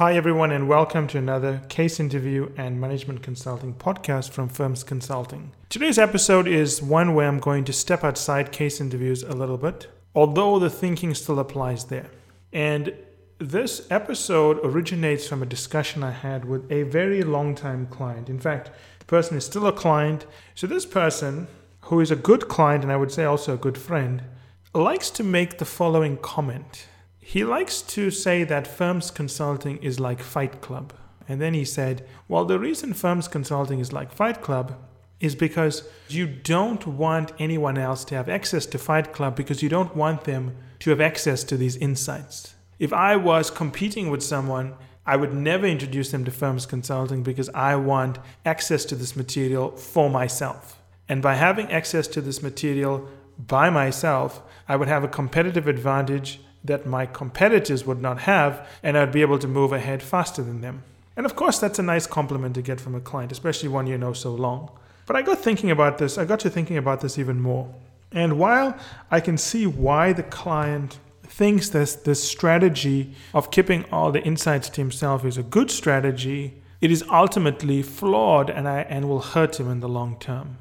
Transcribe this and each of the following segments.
Hi, everyone, and welcome to another case interview and management consulting podcast from Firms Consulting. Today's episode is one where I'm going to step outside case interviews a little bit, although the thinking still applies there. And this episode originates from a discussion I had with a very long time client. In fact, the person is still a client. So, this person, who is a good client and I would say also a good friend, likes to make the following comment. He likes to say that firms consulting is like Fight Club. And then he said, Well, the reason firms consulting is like Fight Club is because you don't want anyone else to have access to Fight Club because you don't want them to have access to these insights. If I was competing with someone, I would never introduce them to firms consulting because I want access to this material for myself. And by having access to this material by myself, I would have a competitive advantage that my competitors would not have, and I'd be able to move ahead faster than them. And of course, that's a nice compliment to get from a client, especially one you know so long. But I got thinking about this, I got to thinking about this even more. And while I can see why the client thinks this, this strategy of keeping all the insights to himself is a good strategy, it is ultimately flawed and, I, and will hurt him in the long term.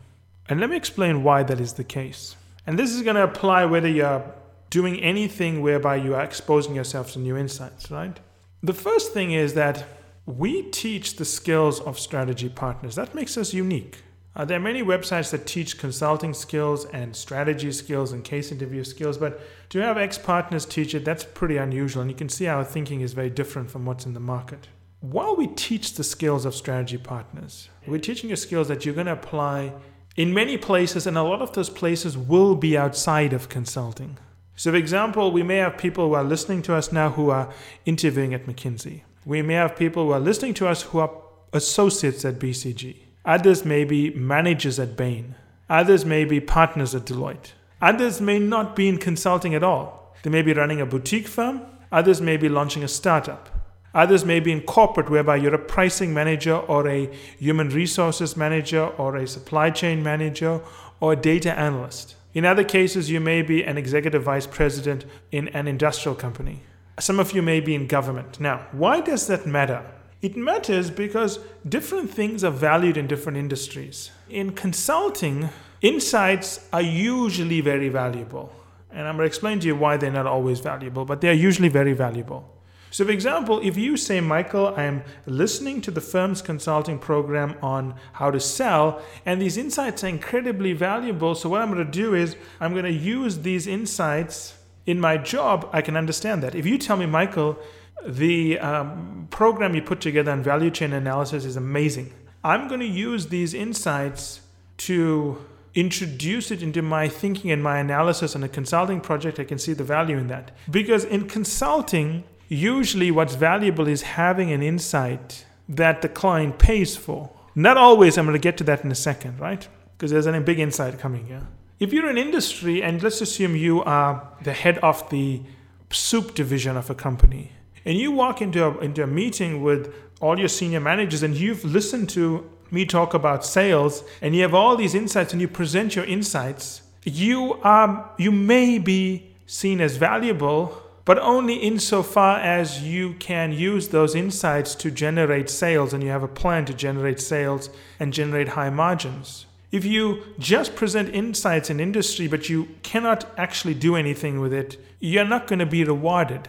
And let me explain why that is the case. And this is going to apply whether you're doing anything whereby you are exposing yourself to new insights, right? The first thing is that we teach the skills of strategy partners. That makes us unique. Uh, there are many websites that teach consulting skills and strategy skills and case interview skills, but to have ex partners teach it, that's pretty unusual. And you can see our thinking is very different from what's in the market. While we teach the skills of strategy partners, we're teaching you skills that you're going to apply in many places, and a lot of those places will be outside of consulting. So, for example, we may have people who are listening to us now who are interviewing at McKinsey. We may have people who are listening to us who are associates at BCG. Others may be managers at Bain. Others may be partners at Deloitte. Others may not be in consulting at all. They may be running a boutique firm. Others may be launching a startup. Others may be in corporate, whereby you're a pricing manager or a human resources manager or a supply chain manager or a data analyst. In other cases, you may be an executive vice president in an industrial company. Some of you may be in government. Now, why does that matter? It matters because different things are valued in different industries. In consulting, insights are usually very valuable. And I'm going to explain to you why they're not always valuable, but they're usually very valuable. So, for example, if you say, Michael, I'm listening to the firm's consulting program on how to sell, and these insights are incredibly valuable. So, what I'm going to do is I'm going to use these insights in my job. I can understand that. If you tell me, Michael, the um, program you put together on value chain analysis is amazing, I'm going to use these insights to introduce it into my thinking and my analysis on a consulting project. I can see the value in that. Because in consulting, Usually, what's valuable is having an insight that the client pays for. Not always, I'm going to get to that in a second, right? Because there's a big insight coming here. If you're an industry, and let's assume you are the head of the soup division of a company, and you walk into a, into a meeting with all your senior managers and you've listened to me talk about sales and you have all these insights and you present your insights, you, are, you may be seen as valuable but only insofar as you can use those insights to generate sales and you have a plan to generate sales and generate high margins. If you just present insights in industry but you cannot actually do anything with it, you're not going to be rewarded.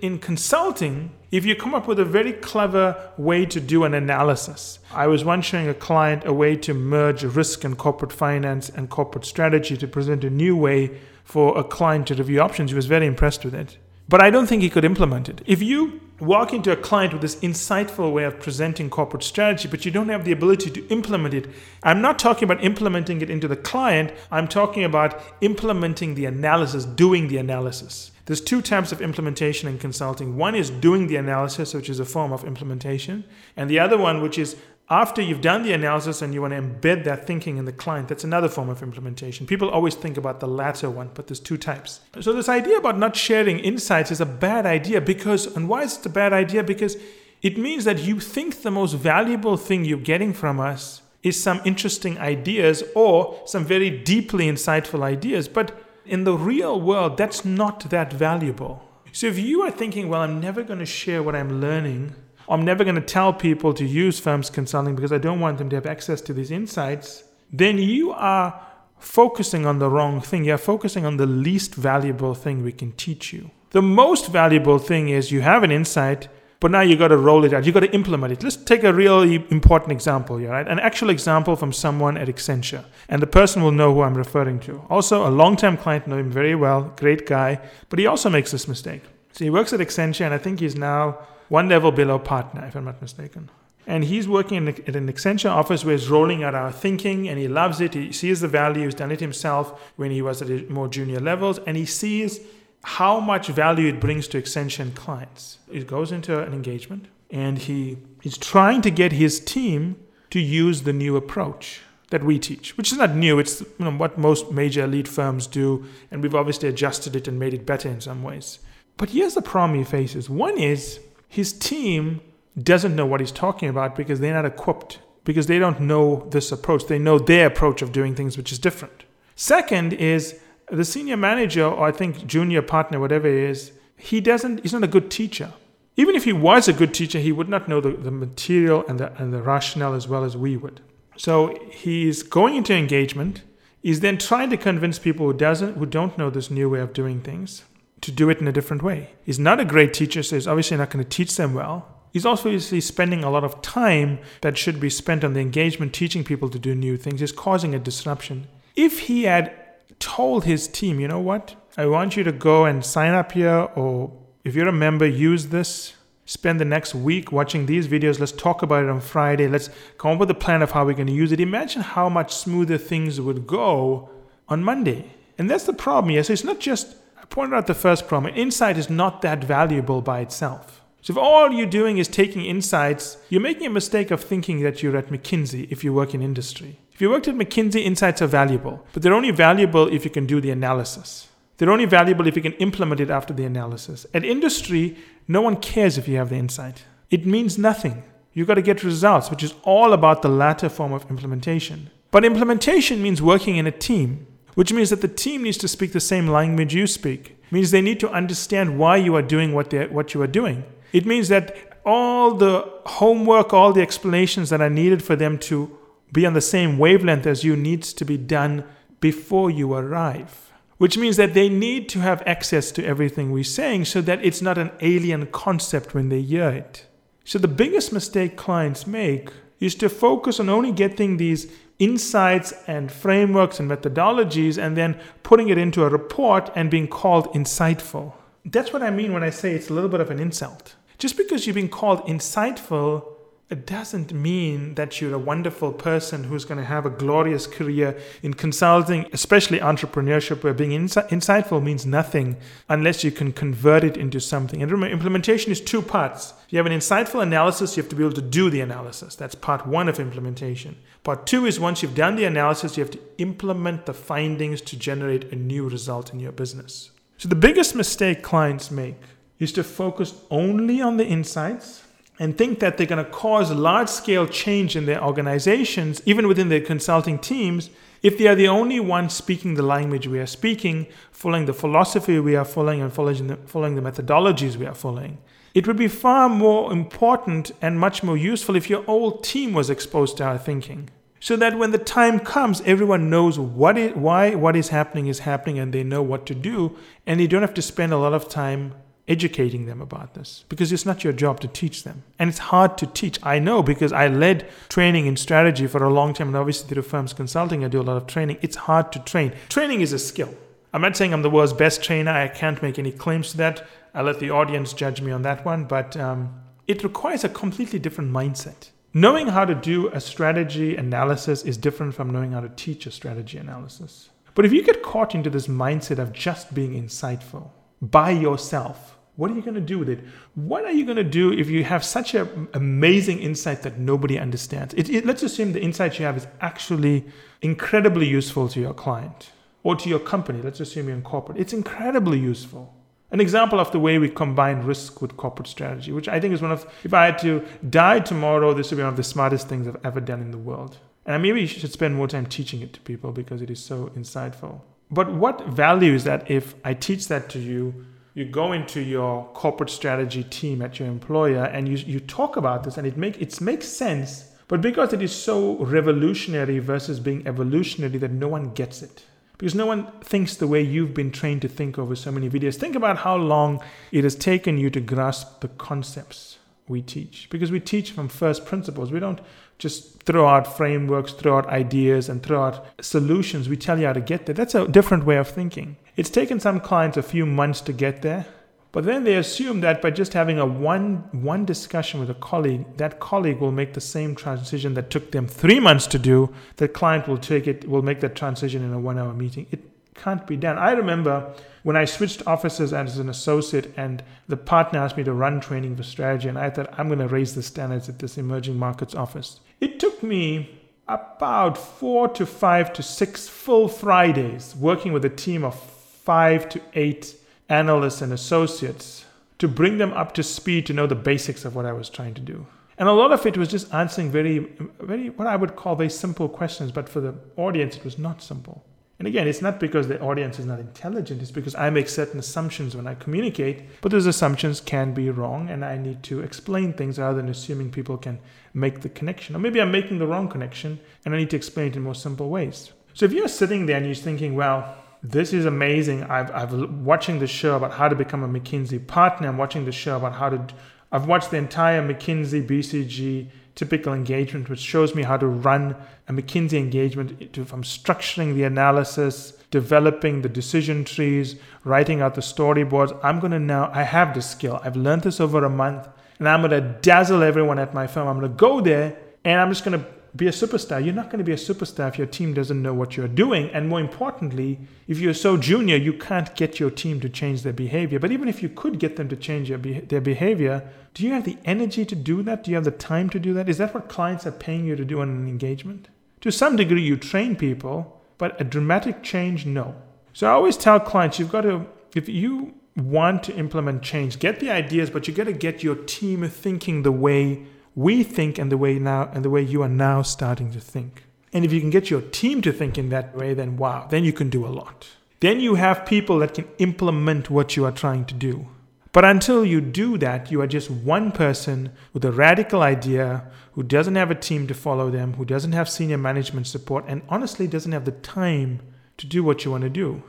In consulting, if you come up with a very clever way to do an analysis, I was once showing a client a way to merge risk and corporate finance and corporate strategy to present a new way for a client to review options. He was very impressed with it. But I don't think he could implement it. If you walk into a client with this insightful way of presenting corporate strategy, but you don't have the ability to implement it, I'm not talking about implementing it into the client, I'm talking about implementing the analysis, doing the analysis. There's two types of implementation in consulting. One is doing the analysis, which is a form of implementation, and the other one, which is after you've done the analysis and you want to embed that thinking in the client, that's another form of implementation. People always think about the latter one, but there's two types. So, this idea about not sharing insights is a bad idea because, and why is it a bad idea? Because it means that you think the most valuable thing you're getting from us is some interesting ideas or some very deeply insightful ideas. But in the real world, that's not that valuable. So if you are thinking, well, I'm never going to share what I'm learning, I'm never going to tell people to use firms consulting because I don't want them to have access to these insights, then you are focusing on the wrong thing. You're focusing on the least valuable thing we can teach you. The most valuable thing is you have an insight, but now you got to roll it out. You got to implement it. Let's take a really important example here, right? An actual example from someone at Accenture, and the person will know who I'm referring to. Also, a long-time client, know him very well, great guy, but he also makes this mistake. So he works at Accenture, and I think he's now one level below partner, if I'm not mistaken. And he's working in at an Accenture office where he's rolling out our thinking and he loves it. He sees the value. He's done it himself when he was at more junior levels. And he sees how much value it brings to Accenture clients. He goes into an engagement and he is trying to get his team to use the new approach that we teach, which is not new. It's you know, what most major elite firms do. And we've obviously adjusted it and made it better in some ways. But here's the problem he faces. One is his team doesn't know what he's talking about because they're not equipped, because they don't know this approach. They know their approach of doing things, which is different. Second is the senior manager, or I think junior partner, whatever he is, he doesn't, he's not a good teacher. Even if he was a good teacher, he would not know the, the material and the, and the rationale as well as we would. So he's going into engagement. He's then trying to convince people who doesn't who don't know this new way of doing things to do it in a different way. He's not a great teacher, so he's obviously not going to teach them well. He's also obviously spending a lot of time that should be spent on the engagement, teaching people to do new things. He's causing a disruption. If he had told his team, you know what, I want you to go and sign up here, or if you're a member, use this. Spend the next week watching these videos. Let's talk about it on Friday. Let's come up with a plan of how we're going to use it. Imagine how much smoother things would go on Monday. And that's the problem here. So it's not just, I pointed out the first problem. Insight is not that valuable by itself. So if all you're doing is taking insights, you're making a mistake of thinking that you're at McKinsey if you work in industry. If you worked at McKinsey, insights are valuable, but they're only valuable if you can do the analysis. They're only valuable if you can implement it after the analysis. At industry, no one cares if you have the insight. It means nothing. You've got to get results, which is all about the latter form of implementation. But implementation means working in a team, which means that the team needs to speak the same language you speak. It means they need to understand why you are doing what, what you are doing. It means that all the homework, all the explanations that are needed for them to be on the same wavelength as you needs to be done before you arrive. Which means that they need to have access to everything we're saying so that it's not an alien concept when they hear it. So the biggest mistake clients make is to focus on only getting these insights and frameworks and methodologies and then putting it into a report and being called insightful. That's what I mean when I say it's a little bit of an insult. Just because you've been called insightful, it doesn't mean that you're a wonderful person who's going to have a glorious career in consulting, especially entrepreneurship, where being insi- insightful means nothing unless you can convert it into something. And remember, implementation is two parts. If you have an insightful analysis, you have to be able to do the analysis. That's part one of implementation. Part two is once you've done the analysis, you have to implement the findings to generate a new result in your business. So, the biggest mistake clients make is to focus only on the insights and think that they're going to cause large scale change in their organizations, even within their consulting teams, if they are the only ones speaking the language we are speaking, following the philosophy we are following, and following the, following the methodologies we are following. It would be far more important and much more useful if your whole team was exposed to our thinking. So that when the time comes, everyone knows what is, why what is happening is happening and they know what to do, and you don't have to spend a lot of time educating them about this because it's not your job to teach them. And it's hard to teach. I know because I led training in strategy for a long time and obviously through firms consulting, I do a lot of training. It's hard to train. Training is a skill. I'm not saying I'm the world's best trainer. I can't make any claims to that. I'll let the audience judge me on that one. But um, it requires a completely different mindset. Knowing how to do a strategy analysis is different from knowing how to teach a strategy analysis. But if you get caught into this mindset of just being insightful by yourself, what are you going to do with it? What are you going to do if you have such an amazing insight that nobody understands? It, it, let's assume the insight you have is actually incredibly useful to your client or to your company. Let's assume you're in corporate. It's incredibly useful. An example of the way we combine risk with corporate strategy, which I think is one of, if I had to die tomorrow, this would be one of the smartest things I've ever done in the world. And maybe you should spend more time teaching it to people because it is so insightful. But what value is that if I teach that to you you go into your corporate strategy team at your employer and you, you talk about this and it make it makes sense but because it is so revolutionary versus being evolutionary that no one gets it. Because no one thinks the way you've been trained to think over so many videos. Think about how long it has taken you to grasp the concepts we teach because we teach from first principles we don't just throw out frameworks throw out ideas and throw out solutions we tell you how to get there that's a different way of thinking it's taken some clients a few months to get there, but then they assume that by just having a one one discussion with a colleague, that colleague will make the same transition that took them three months to do. The client will take it, will make that transition in a one-hour meeting. It can't be done. I remember when I switched offices as an associate and the partner asked me to run training for strategy, and I thought I'm going to raise the standards at this emerging markets office. It took me about four to five to six full Fridays working with a team of five to eight analysts and associates to bring them up to speed to know the basics of what I was trying to do. And a lot of it was just answering very, very, what I would call very simple questions, but for the audience, it was not simple. And again, it's not because the audience is not intelligent, it's because I make certain assumptions when I communicate, but those assumptions can be wrong, and I need to explain things rather than assuming people can make the connection. Or maybe I'm making the wrong connection, and I need to explain it in more simple ways. So if you're sitting there and you're thinking, well, this is amazing. I've, I've watching the show about how to become a McKinsey partner. I'm watching the show about how to. I've watched the entire McKinsey BCG typical engagement, which shows me how to run a McKinsey engagement to, from structuring the analysis, developing the decision trees, writing out the storyboards. I'm going to now, I have this skill. I've learned this over a month and I'm going to dazzle everyone at my firm. I'm going to go there and I'm just going to be a superstar. You're not going to be a superstar if your team doesn't know what you're doing. And more importantly, if you're so junior, you can't get your team to change their behavior. But even if you could get them to change their behavior, do you have the energy to do that? Do you have the time to do that? Is that what clients are paying you to do on an engagement? To some degree, you train people, but a dramatic change, no. So I always tell clients you've got to, if you want to implement change, get the ideas, but you've got to get your team thinking the way we think and the way now and the way you are now starting to think. And if you can get your team to think in that way, then wow, then you can do a lot. Then you have people that can implement what you are trying to do. But until you do that, you are just one person with a radical idea who doesn't have a team to follow them, who doesn't have senior management support, and honestly doesn't have the time to do what you want to do.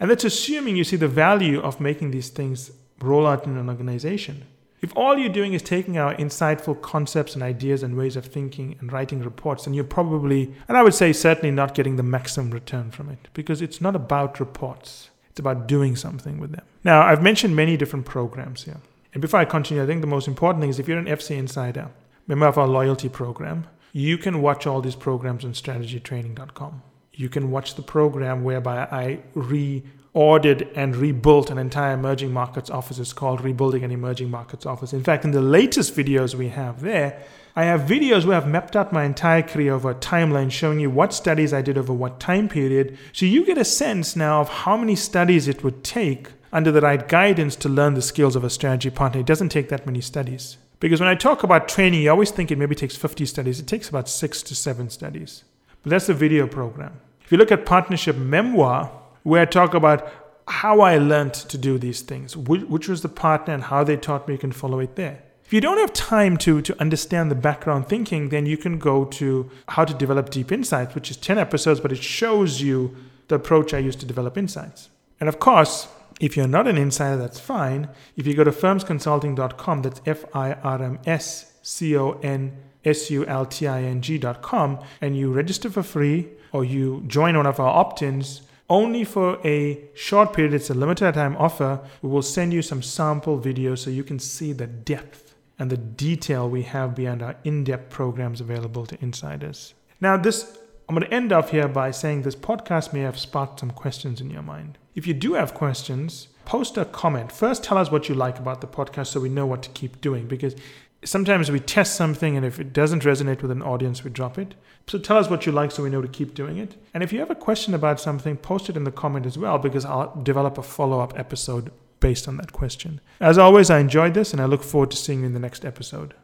And that's assuming you see the value of making these things roll out in an organization. If all you're doing is taking our insightful concepts and ideas and ways of thinking and writing reports, then you're probably, and I would say certainly not getting the maximum return from it because it's not about reports. It's about doing something with them. Now, I've mentioned many different programs here. And before I continue, I think the most important thing is if you're an FC Insider, member of our loyalty program, you can watch all these programs on strategytraining.com. You can watch the program whereby I re ordered and rebuilt an entire emerging markets office. It's called Rebuilding an Emerging Markets Office. In fact, in the latest videos we have there, I have videos where I've mapped out my entire career over a timeline showing you what studies I did over what time period. So you get a sense now of how many studies it would take under the right guidance to learn the skills of a strategy partner. It doesn't take that many studies. Because when I talk about training, you always think it maybe takes 50 studies. It takes about six to seven studies. But that's the video program. If you look at partnership memoir, where I talk about how I learned to do these things, which was the partner and how they taught me, you can follow it there. If you don't have time to, to understand the background thinking, then you can go to How to Develop Deep Insights, which is 10 episodes, but it shows you the approach I use to develop insights. And of course, if you're not an insider, that's fine. If you go to firmsconsulting.com, that's F I R M S C O N S U L T I N G.com, and you register for free or you join one of our opt ins, only for a short period, it's a limited time offer. We will send you some sample videos so you can see the depth and the detail we have beyond our in depth programs available to insiders. Now, this I'm going to end off here by saying this podcast may have sparked some questions in your mind. If you do have questions, post a comment. First, tell us what you like about the podcast so we know what to keep doing because sometimes we test something and if it doesn't resonate with an audience, we drop it. So tell us what you like so we know to keep doing it. And if you have a question about something, post it in the comment as well because I'll develop a follow up episode based on that question. As always, I enjoyed this and I look forward to seeing you in the next episode.